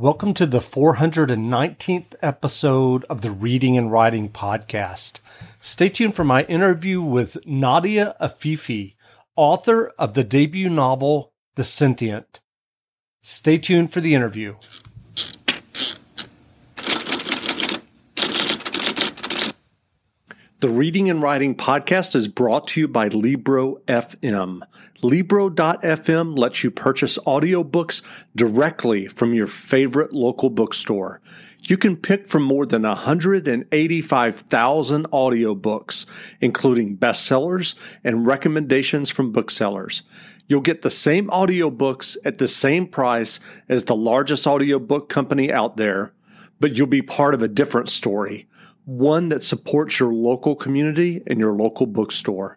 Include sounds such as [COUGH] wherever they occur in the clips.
Welcome to the 419th episode of the Reading and Writing Podcast. Stay tuned for my interview with Nadia Afifi, author of the debut novel, The Sentient. Stay tuned for the interview. The Reading and Writing Podcast is brought to you by Libro FM. Libro.fm lets you purchase audiobooks directly from your favorite local bookstore. You can pick from more than 185,000 audiobooks, including bestsellers and recommendations from booksellers. You'll get the same audiobooks at the same price as the largest audiobook company out there, but you'll be part of a different story one that supports your local community and your local bookstore.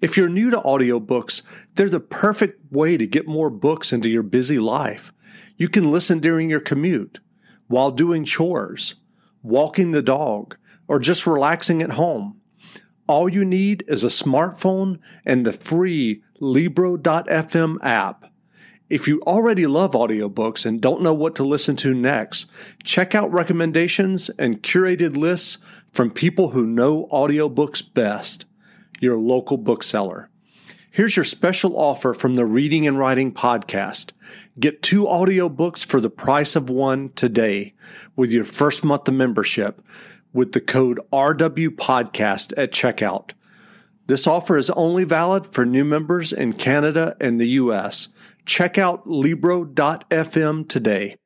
If you're new to audiobooks, they're the perfect way to get more books into your busy life. You can listen during your commute, while doing chores, walking the dog, or just relaxing at home. All you need is a smartphone and the free Libro.fm app. If you already love audiobooks and don't know what to listen to next, check out recommendations and curated lists from people who know audiobooks best, your local bookseller. Here's your special offer from the Reading and Writing Podcast. Get two audiobooks for the price of one today with your first month of membership with the code RW Podcast at checkout. This offer is only valid for new members in Canada and the US. Check out Libro.fm today.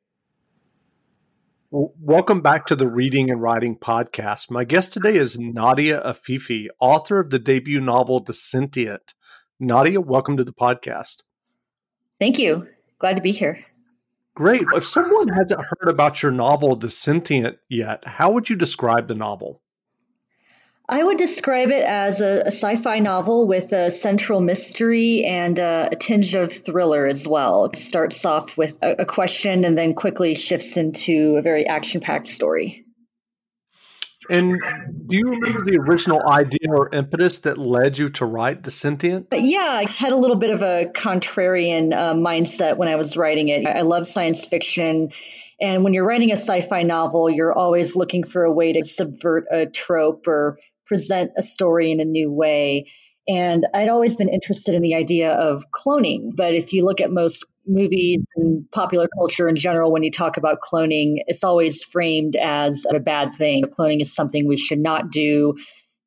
Welcome back to the Reading and Writing Podcast. My guest today is Nadia Afifi, author of the debut novel The Sentient. Nadia, welcome to the podcast. Thank you. Glad to be here. Great. If someone hasn't heard about your novel, The Sentient, yet, how would you describe the novel? I would describe it as a, a sci-fi novel with a central mystery and a, a, tinge of thriller as well. It starts off with a, a question and then quickly shifts into a very action-packed story. And do you remember the original idea or impetus that led you to write The Sentient? Yeah, I had a little bit of a contrarian uh, mindset when I was writing it. I love science fiction. And when you're writing a sci fi novel, you're always looking for a way to subvert a trope or present a story in a new way. And I'd always been interested in the idea of cloning. But if you look at most movies and popular culture in general, when you talk about cloning, it's always framed as a bad thing. Cloning is something we should not do.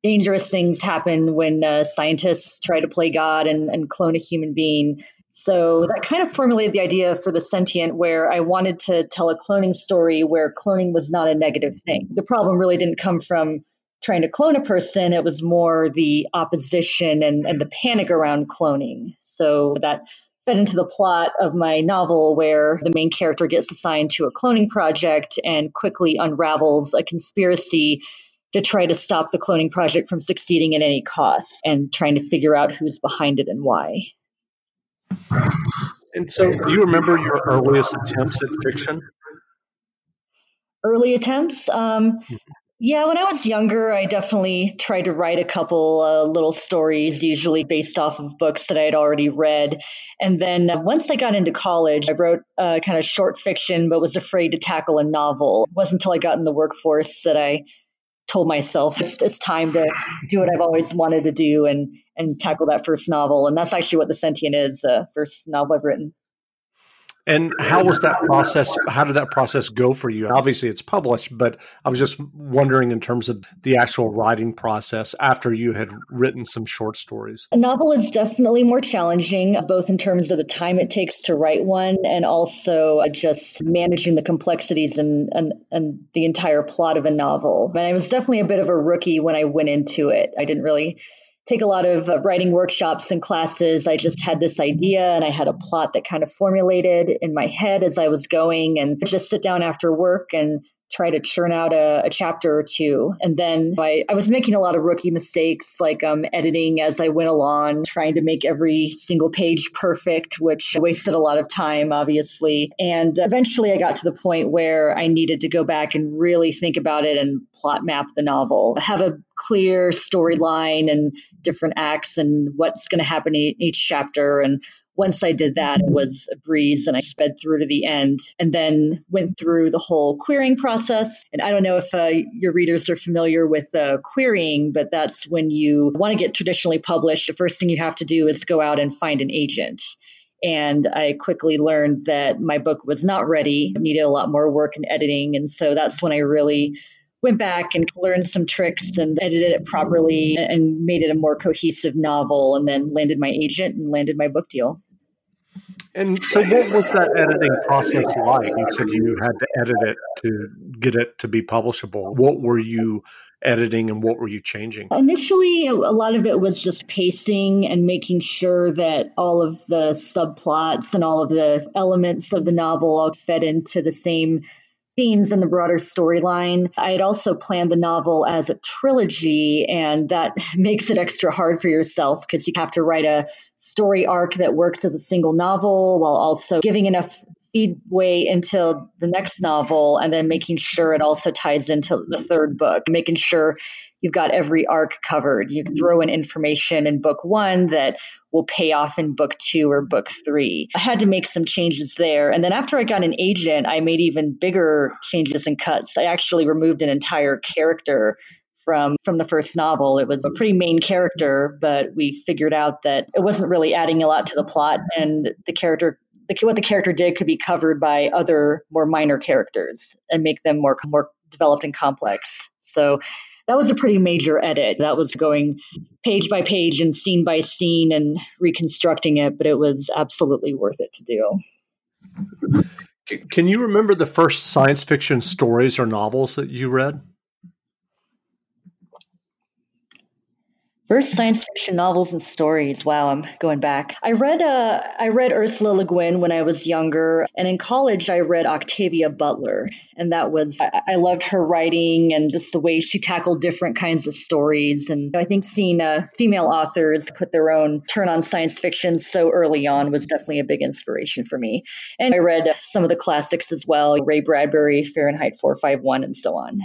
Dangerous things happen when uh, scientists try to play God and, and clone a human being. So that kind of formulated the idea for the sentient, where I wanted to tell a cloning story where cloning was not a negative thing. The problem really didn't come from trying to clone a person, it was more the opposition and, and the panic around cloning. So that fed into the plot of my novel where the main character gets assigned to a cloning project and quickly unravels a conspiracy to try to stop the cloning project from succeeding at any cost and trying to figure out who's behind it and why. And so, do you remember your earliest attempts at fiction? Early attempts? Um, mm-hmm. Yeah, when I was younger, I definitely tried to write a couple uh, little stories, usually based off of books that I had already read. And then uh, once I got into college, I wrote uh, kind of short fiction, but was afraid to tackle a novel. It wasn't until I got in the workforce that I told myself it's, it's time to do what I've always wanted to do and and tackle that first novel. And that's actually what The Sentient is, the uh, first novel I've written. And how was that process? How did that process go for you? Obviously, it's published, but I was just wondering in terms of the actual writing process after you had written some short stories. A novel is definitely more challenging, both in terms of the time it takes to write one and also just managing the complexities and, and, and the entire plot of a novel. And I was definitely a bit of a rookie when I went into it. I didn't really take a lot of uh, writing workshops and classes. I just had this idea and I had a plot that kind of formulated in my head as I was going and just sit down after work and try to churn out a, a, chapter or two. And then I, I, was making a lot of rookie mistakes, like um, editing as I went along, trying to make every single page perfect, which wasted a lot of time, obviously. And eventually I got to the point where I needed to go back and really think about it and plot map the novel, have a clear storyline and different acts and what's going to happen in each chapter and once I did that, it was a breeze and I sped through to the end and then went through the whole querying process. And I don't know if uh, your readers are familiar with uh, querying, but that's when you want to get traditionally published. The first thing you have to do is go out and find an agent. And I quickly learned that my book was not ready, it needed a lot more work and editing. And so that's when I really went back and learned some tricks and edited it properly and made it a more cohesive novel and then landed my agent and landed my book deal. And so, what was that editing process like? You said you had to edit it to get it to be publishable. What were you editing and what were you changing? Initially, a lot of it was just pacing and making sure that all of the subplots and all of the elements of the novel all fed into the same themes in the broader storyline. I had also planned the novel as a trilogy, and that [LAUGHS] makes it extra hard for yourself because you have to write a story arc that works as a single novel while also giving enough feedway into the next novel and then making sure it also ties into the third book, making sure you've got every arc covered. You throw in information in book one that will pay off in book two or book three. I had to make some changes there. And then after I got an agent, I made even bigger changes and cuts. I actually removed an entire character from from the first novel. It was a pretty main character, but we figured out that it wasn't really adding a lot to the plot and the character the, what the character did could be covered by other more minor characters and make them more more developed and complex. So that was a pretty major edit. That was going page by page and scene by scene and reconstructing it, but it was absolutely worth it to do. Can you remember the first science fiction stories or novels that you read? First science fiction novels and stories. Wow, I'm going back. I read uh, I read Ursula Le Guin when I was younger, and in college I read Octavia Butler, and that was I, I loved her writing and just the way she tackled different kinds of stories. And I think seeing uh, female authors put their own turn on science fiction so early on was definitely a big inspiration for me. And I read some of the classics as well, Ray Bradbury, Fahrenheit 451, and so on.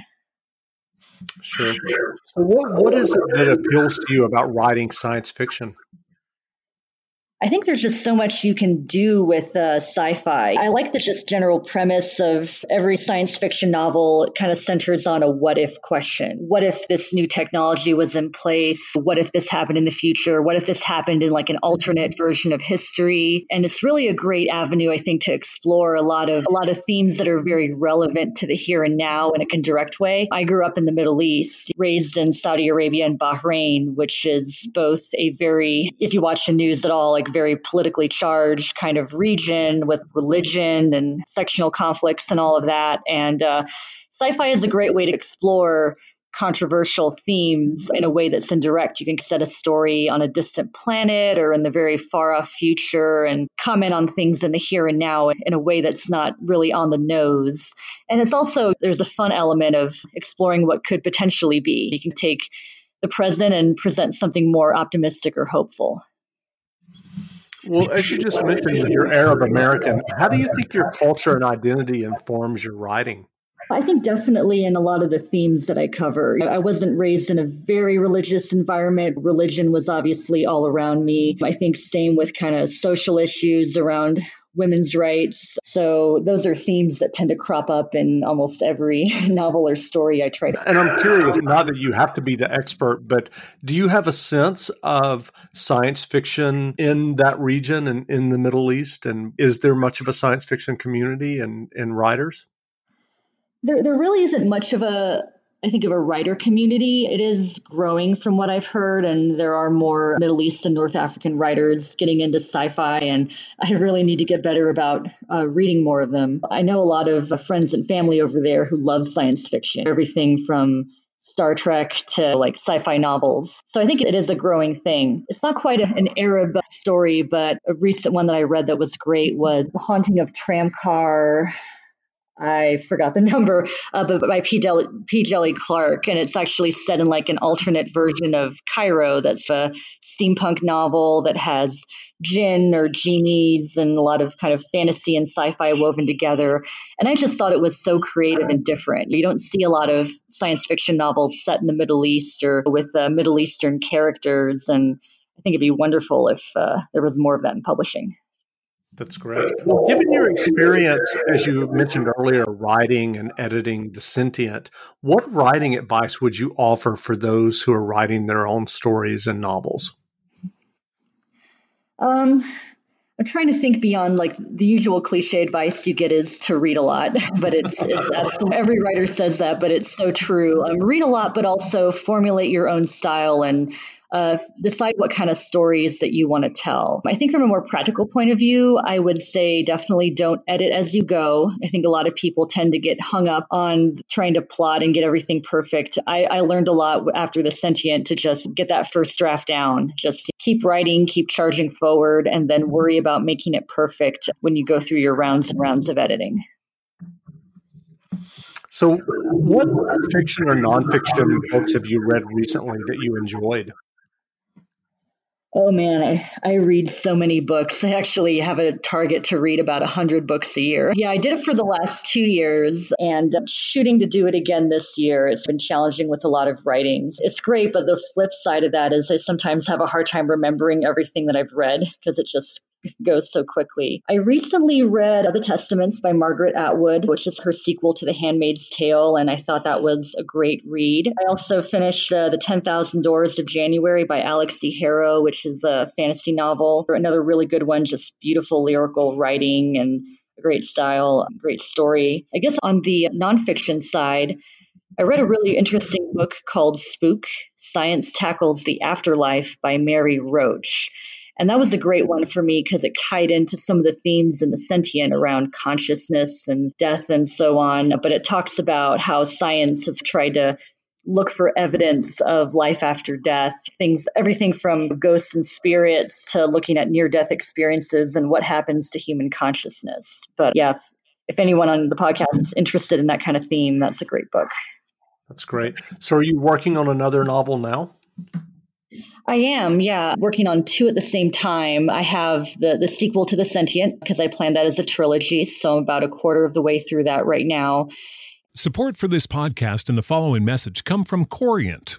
Sure. So, what what is it that appeals to you about writing science fiction? I think there's just so much you can do with uh, sci-fi. I like the just general premise of every science fiction novel kind of centers on a what if question. What if this new technology was in place? What if this happened in the future? What if this happened in like an alternate version of history? And it's really a great avenue, I think, to explore a lot of a lot of themes that are very relevant to the here and now in a direct way. I grew up in the Middle East, raised in Saudi Arabia and Bahrain, which is both a very, if you watch the news at all, like very politically charged kind of region with religion and sectional conflicts and all of that. And uh, sci fi is a great way to explore controversial themes in a way that's indirect. You can set a story on a distant planet or in the very far off future and comment on things in the here and now in a way that's not really on the nose. And it's also, there's a fun element of exploring what could potentially be. You can take the present and present something more optimistic or hopeful. Well, as you just mentioned, you're Arab American. How do you think your culture and identity informs your writing? I think definitely in a lot of the themes that I cover. I wasn't raised in a very religious environment. Religion was obviously all around me. I think same with kind of social issues around women's rights. So those are themes that tend to crop up in almost every [LAUGHS] novel or story I try to. And I'm curious, not that you have to be the expert, but do you have a sense of science fiction in that region and in the Middle East? And is there much of a science fiction community and, and writers? There, there really isn't much of a I think of a writer community. It is growing from what I've heard, and there are more Middle East and North African writers getting into sci fi, and I really need to get better about uh, reading more of them. I know a lot of uh, friends and family over there who love science fiction, everything from Star Trek to like sci fi novels. So I think it is a growing thing. It's not quite a, an Arab story, but a recent one that I read that was great was The Haunting of Tramcar. I forgot the [LAUGHS] number, uh, but by P. Deli- P. Clark, and it's actually set in like an alternate version of Cairo. That's a steampunk novel that has jinn or genies and a lot of kind of fantasy and sci-fi woven together. And I just thought it was so creative and different. You don't see a lot of science fiction novels set in the Middle East or with uh, Middle Eastern characters, and I think it'd be wonderful if uh, there was more of that in publishing. That's great. Given your experience, as you mentioned earlier, writing and editing The Sentient, what writing advice would you offer for those who are writing their own stories and novels? Um, I'm trying to think beyond like the usual cliche advice you get is to read a lot, [LAUGHS] but it's it's absolutely every writer says that, but it's so true. Um, read a lot, but also formulate your own style and uh, decide what kind of stories that you want to tell. I think from a more practical point of view, I would say definitely don't edit as you go. I think a lot of people tend to get hung up on trying to plot and get everything perfect. I, I learned a lot after the sentient to just get that first draft down, just keep writing, keep charging forward, and then worry about making it perfect when you go through your rounds and rounds of editing. So, what fiction or nonfiction books have you read recently that you enjoyed? Oh man, I, I read so many books. I actually have a target to read about 100 books a year. Yeah, I did it for the last two years and I'm shooting to do it again this year. It's been challenging with a lot of writings. It's great, but the flip side of that is I sometimes have a hard time remembering everything that I've read because it just goes so quickly. I recently read The Testaments by Margaret Atwood, which is her sequel to The Handmaid's Tale, and I thought that was a great read. I also finished uh, The 10,000 Doors of January by Alix E. Harrow, which is a fantasy novel. Another really good one, just beautiful lyrical writing and a great style, great story. I guess on the nonfiction side, I read a really interesting book called Spook Science Tackles the Afterlife by Mary Roach. And that was a great one for me because it tied into some of the themes in the sentient around consciousness and death and so on. But it talks about how science has tried to look for evidence of life after death, things, everything from ghosts and spirits to looking at near death experiences and what happens to human consciousness. But yeah, if, if anyone on the podcast is interested in that kind of theme, that's a great book. That's great. So, are you working on another novel now? I am, yeah, working on two at the same time. I have the the sequel to The Sentient because I planned that as a trilogy, so I'm about a quarter of the way through that right now. Support for this podcast and the following message come from Corient.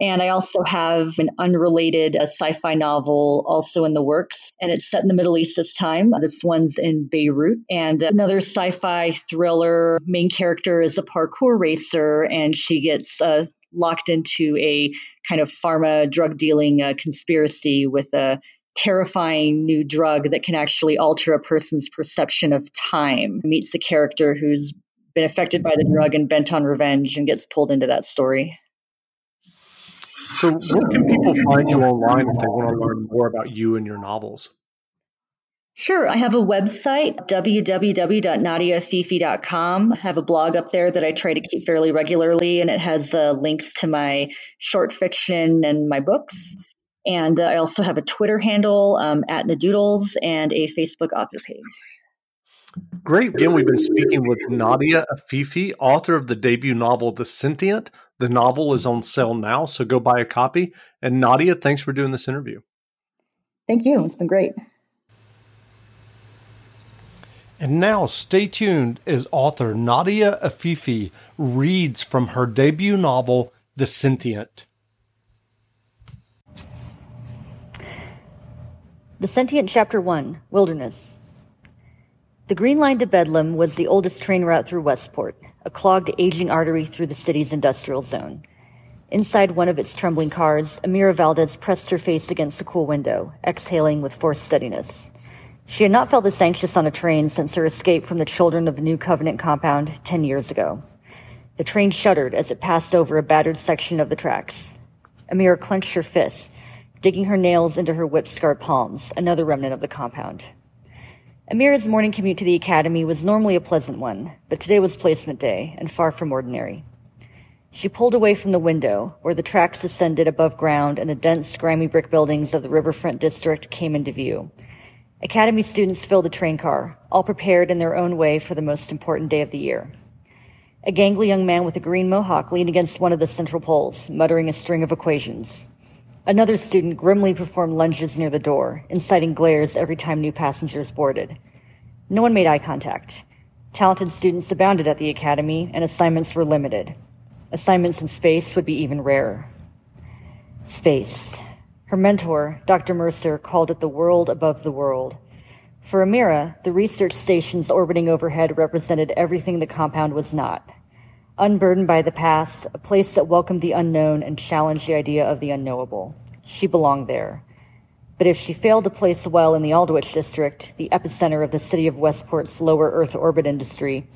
And I also have an unrelated sci fi novel also in the works, and it's set in the Middle East this time. This one's in Beirut. And another sci fi thriller. Main character is a parkour racer, and she gets uh, locked into a kind of pharma drug dealing uh, conspiracy with a terrifying new drug that can actually alter a person's perception of time. Meets the character who's been affected by the drug and bent on revenge and gets pulled into that story. So, where can people find you online if they want to learn more about you and your novels? Sure. I have a website, www.nadiafifi.com. I have a blog up there that I try to keep fairly regularly, and it has uh, links to my short fiction and my books. And uh, I also have a Twitter handle um, at Nadoodles and a Facebook author page. Great. Again, we've been speaking with Nadia Afifi, author of the debut novel The Sentient. The novel is on sale now, so go buy a copy. And Nadia, thanks for doing this interview. Thank you. It's been great. And now stay tuned as author Nadia Afifi reads from her debut novel, The Sentient. The Sentient Chapter 1 Wilderness. The Green Line to Bedlam was the oldest train route through Westport, a clogged, aging artery through the city's industrial zone. Inside one of its trembling cars, Amira Valdez pressed her face against the cool window, exhaling with forced steadiness. She had not felt this anxious on a train since her escape from the children of the New Covenant compound ten years ago. The train shuddered as it passed over a battered section of the tracks. Amira clenched her fists, digging her nails into her whip-scarred palms, another remnant of the compound. Amira's morning commute to the academy was normally a pleasant one, but today was placement day and far from ordinary. She pulled away from the window, where the tracks ascended above ground and the dense, grimy brick buildings of the riverfront district came into view, Academy students filled the train car, all prepared in their own way for the most important day of the year. A gangly young man with a green mohawk leaned against one of the central poles, muttering a string of equations. Another student grimly performed lunges near the door, inciting glares every time new passengers boarded. No one made eye contact. Talented students abounded at the academy, and assignments were limited. Assignments in space would be even rarer. Space. Her mentor, Dr. Mercer, called it the world above the world. For Amira, the research stations orbiting overhead represented everything the compound was not. Unburdened by the past, a place that welcomed the unknown and challenged the idea of the unknowable. She belonged there. But if she failed to place well in the Aldwych district, the epicenter of the city of Westport's lower Earth orbit industry,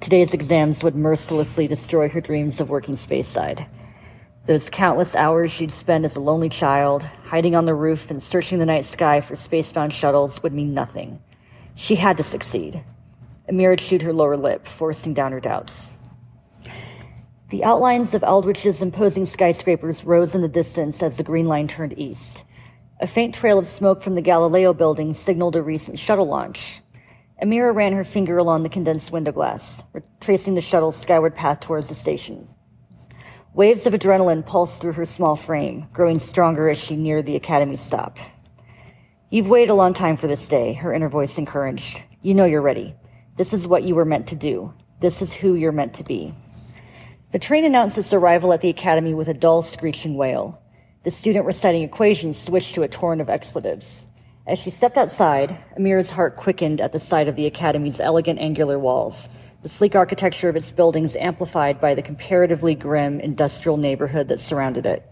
today's exams would mercilessly destroy her dreams of working spaceside. Those countless hours she'd spend as a lonely child, hiding on the roof and searching the night sky for spacebound shuttles, would mean nothing. She had to succeed. Amira chewed her lower lip, forcing down her doubts. The outlines of Aldwych's imposing skyscrapers rose in the distance as the Green Line turned east. A faint trail of smoke from the Galileo building signaled a recent shuttle launch. Amira ran her finger along the condensed window glass, tracing the shuttle's skyward path towards the station. Waves of adrenaline pulsed through her small frame, growing stronger as she neared the academy stop. You've waited a long time for this day, her inner voice encouraged. You know you're ready. This is what you were meant to do. This is who you're meant to be. The train announced its arrival at the academy with a dull, screeching wail. The student reciting equations switched to a torrent of expletives. As she stepped outside, Amira's heart quickened at the sight of the academy's elegant angular walls, the sleek architecture of its buildings amplified by the comparatively grim industrial neighborhood that surrounded it.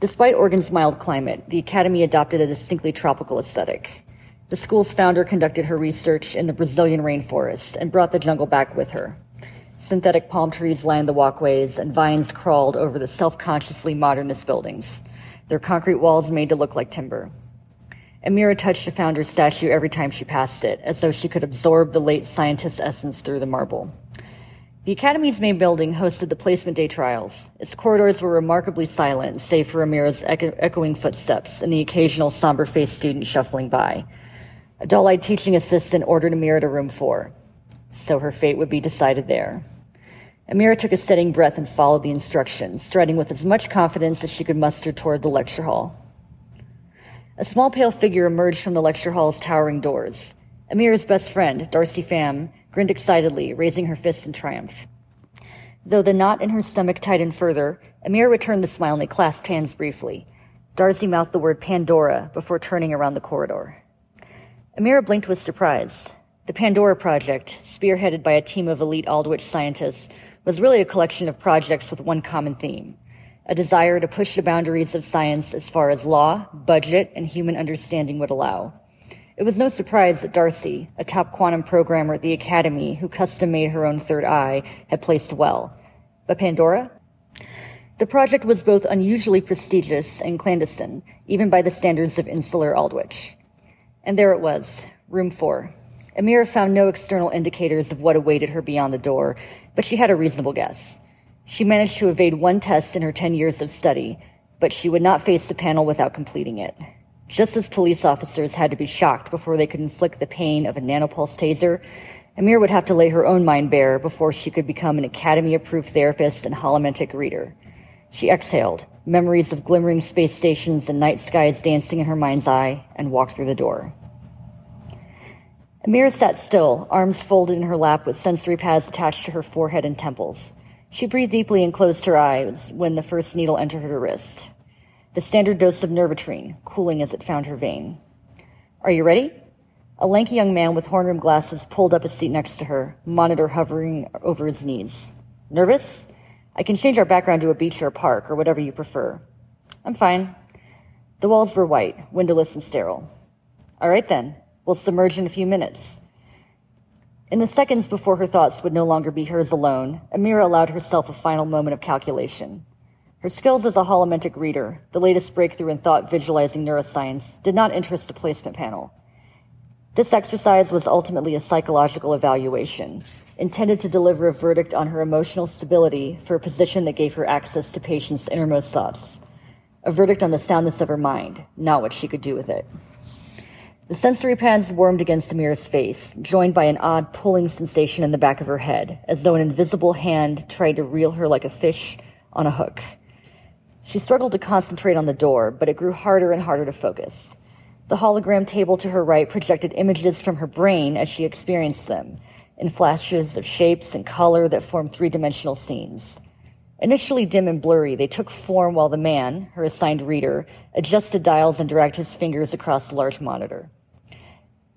Despite Oregon's mild climate, the Academy adopted a distinctly tropical aesthetic. The school's founder conducted her research in the Brazilian rainforest and brought the jungle back with her. Synthetic palm trees lined the walkways, and vines crawled over the self consciously modernist buildings, their concrete walls made to look like timber. Amira touched the founder's statue every time she passed it, as though she could absorb the late scientist's essence through the marble. The Academy's main building hosted the placement day trials. Its corridors were remarkably silent, save for Amira's echo- echoing footsteps and the occasional somber faced student shuffling by. A dull eyed teaching assistant ordered Amira to room four. So her fate would be decided there. Amira took a steadying breath and followed the instructions, striding with as much confidence as she could muster toward the lecture hall. A small pale figure emerged from the lecture hall's towering doors. Amira's best friend, Darcy Pham, grinned excitedly, raising her fist in triumph. Though the knot in her stomach tightened further, Amira returned the smile and they clasped hands briefly. Darcy mouthed the word Pandora before turning around the corridor. Amira blinked with surprise. The Pandora Project, spearheaded by a team of elite Aldwych scientists, was really a collection of projects with one common theme a desire to push the boundaries of science as far as law, budget, and human understanding would allow. It was no surprise that Darcy, a top quantum programmer at the Academy who custom made her own third eye, had placed well. But Pandora? The project was both unusually prestigious and clandestine, even by the standards of insular Aldwych. And there it was, room four. Amira found no external indicators of what awaited her beyond the door, but she had a reasonable guess. She managed to evade one test in her 10 years of study, but she would not face the panel without completing it. Just as police officers had to be shocked before they could inflict the pain of a nanopulse taser, Amir would have to lay her own mind bare before she could become an academy approved therapist and holomentic reader. She exhaled, memories of glimmering space stations and night skies dancing in her mind's eye, and walked through the door. Amira sat still, arms folded in her lap with sensory pads attached to her forehead and temples. She breathed deeply and closed her eyes when the first needle entered her wrist. The standard dose of Nervitrine, cooling as it found her vein. Are you ready? A lanky young man with horn rimmed glasses pulled up a seat next to her, monitor hovering over his knees. Nervous? I can change our background to a beach or a park, or whatever you prefer. I'm fine. The walls were white, windowless and sterile. All right then, we'll submerge in a few minutes. In the seconds before her thoughts would no longer be hers alone, Amira allowed herself a final moment of calculation. Her skills as a holomentic reader, the latest breakthrough in thought visualizing neuroscience, did not interest the placement panel. This exercise was ultimately a psychological evaluation, intended to deliver a verdict on her emotional stability for a position that gave her access to patients' innermost thoughts. A verdict on the soundness of her mind, not what she could do with it. The sensory pads warmed against Amira's face, joined by an odd pulling sensation in the back of her head, as though an invisible hand tried to reel her like a fish on a hook. She struggled to concentrate on the door, but it grew harder and harder to focus. The hologram table to her right projected images from her brain as she experienced them, in flashes of shapes and color that formed three dimensional scenes. Initially dim and blurry, they took form while the man, her assigned reader, adjusted dials and dragged his fingers across the large monitor.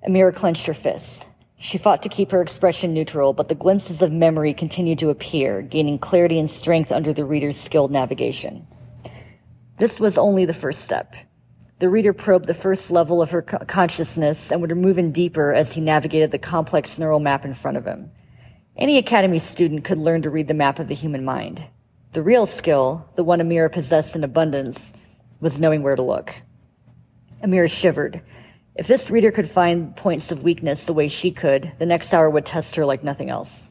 Amira clenched her fists. She fought to keep her expression neutral, but the glimpses of memory continued to appear, gaining clarity and strength under the reader's skilled navigation. This was only the first step. The reader probed the first level of her consciousness and would move in deeper as he navigated the complex neural map in front of him. Any academy student could learn to read the map of the human mind. The real skill, the one Amira possessed in abundance, was knowing where to look. Amira shivered. If this reader could find points of weakness the way she could, the next hour would test her like nothing else.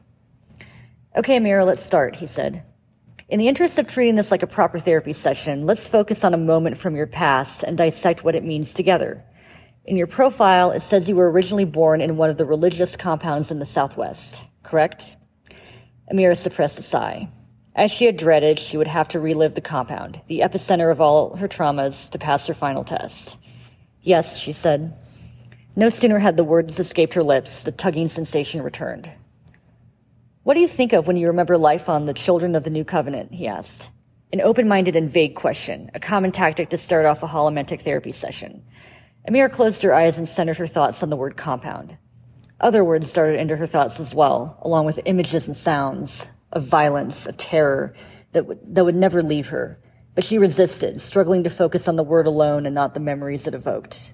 Okay, Amira, let's start, he said. In the interest of treating this like a proper therapy session, let's focus on a moment from your past and dissect what it means together. In your profile, it says you were originally born in one of the religious compounds in the Southwest, correct? Amira suppressed a sigh. As she had dreaded, she would have to relive the compound, the epicenter of all her traumas, to pass her final test. Yes, she said. No sooner had the words escaped her lips, the tugging sensation returned. What do you think of when you remember life on the Children of the New Covenant? he asked. An open minded and vague question, a common tactic to start off a holomentic therapy session. Amira closed her eyes and centered her thoughts on the word compound. Other words darted into her thoughts as well, along with images and sounds of violence, of terror that, w- that would never leave her. But she resisted, struggling to focus on the word alone and not the memories it evoked.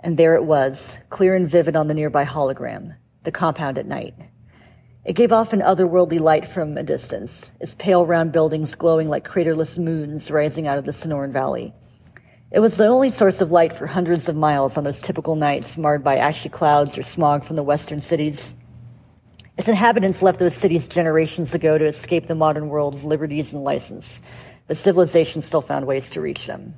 And there it was, clear and vivid on the nearby hologram, the compound at night. It gave off an otherworldly light from a distance, its pale round buildings glowing like craterless moons rising out of the Sonoran Valley. It was the only source of light for hundreds of miles on those typical nights marred by ashy clouds or smog from the western cities. Its inhabitants left those cities generations ago to escape the modern world's liberties and license, but civilization still found ways to reach them.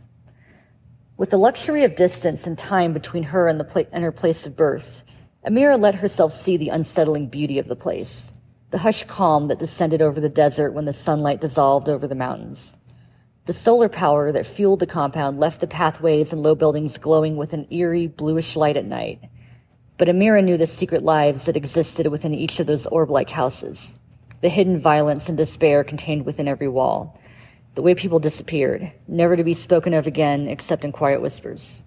With the luxury of distance and time between her and, pla- and her place of birth, Amira let herself see the unsettling beauty of the place, the hushed calm that descended over the desert when the sunlight dissolved over the mountains. The solar power that fueled the compound left the pathways and low buildings glowing with an eerie bluish light at night. But Amira knew the secret lives that existed within each of those orb-like houses, the hidden violence and despair contained within every wall, the way people disappeared, never to be spoken of again except in quiet whispers,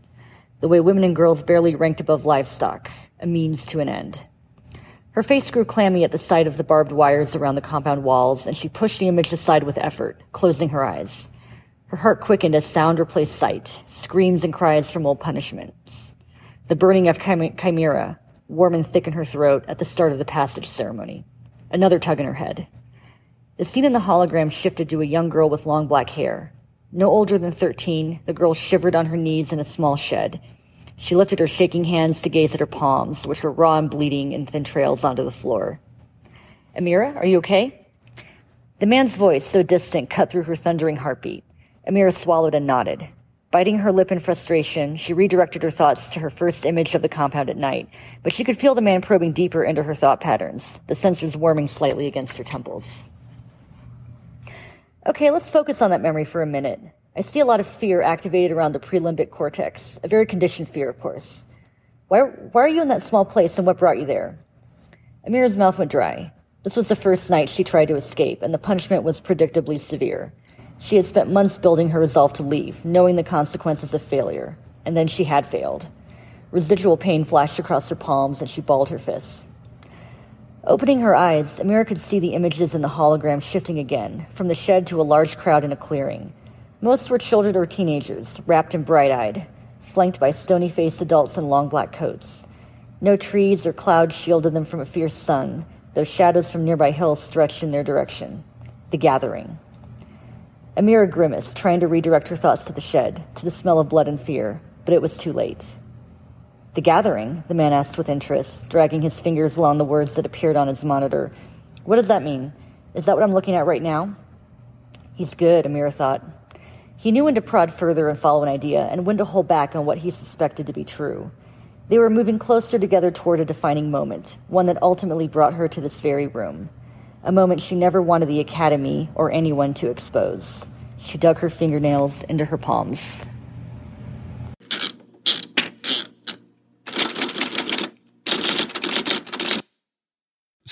the way women and girls barely ranked above livestock, a means to an end. Her face grew clammy at the sight of the barbed wires around the compound walls, and she pushed the image aside with effort, closing her eyes. Her heart quickened as sound replaced sight, screams and cries from old punishments. The burning of chim- chimera, warm and thick in her throat at the start of the passage ceremony. Another tug in her head. The scene in the hologram shifted to a young girl with long black hair. No older than 13, the girl shivered on her knees in a small shed, she lifted her shaking hands to gaze at her palms, which were raw and bleeding in thin trails onto the floor. Amira, are you okay? The man's voice, so distant, cut through her thundering heartbeat. Amira swallowed and nodded. Biting her lip in frustration, she redirected her thoughts to her first image of the compound at night, but she could feel the man probing deeper into her thought patterns, the sensors warming slightly against her temples. Okay, let's focus on that memory for a minute. I see a lot of fear activated around the prelimbic cortex, a very conditioned fear, of course. Why, why are you in that small place and what brought you there? Amira's mouth went dry. This was the first night she tried to escape, and the punishment was predictably severe. She had spent months building her resolve to leave, knowing the consequences of failure, and then she had failed. Residual pain flashed across her palms, and she balled her fists. Opening her eyes, Amira could see the images in the hologram shifting again, from the shed to a large crowd in a clearing. Most were children or teenagers, wrapped and bright eyed, flanked by stony faced adults in long black coats. No trees or clouds shielded them from a fierce sun, though shadows from nearby hills stretched in their direction. The gathering. Amira grimaced, trying to redirect her thoughts to the shed, to the smell of blood and fear, but it was too late. The gathering? the man asked with interest, dragging his fingers along the words that appeared on his monitor. What does that mean? Is that what I'm looking at right now? He's good, Amira thought. He knew when to prod further and follow an idea, and when to hold back on what he suspected to be true. They were moving closer together toward a defining moment, one that ultimately brought her to this very room. A moment she never wanted the Academy or anyone to expose. She dug her fingernails into her palms.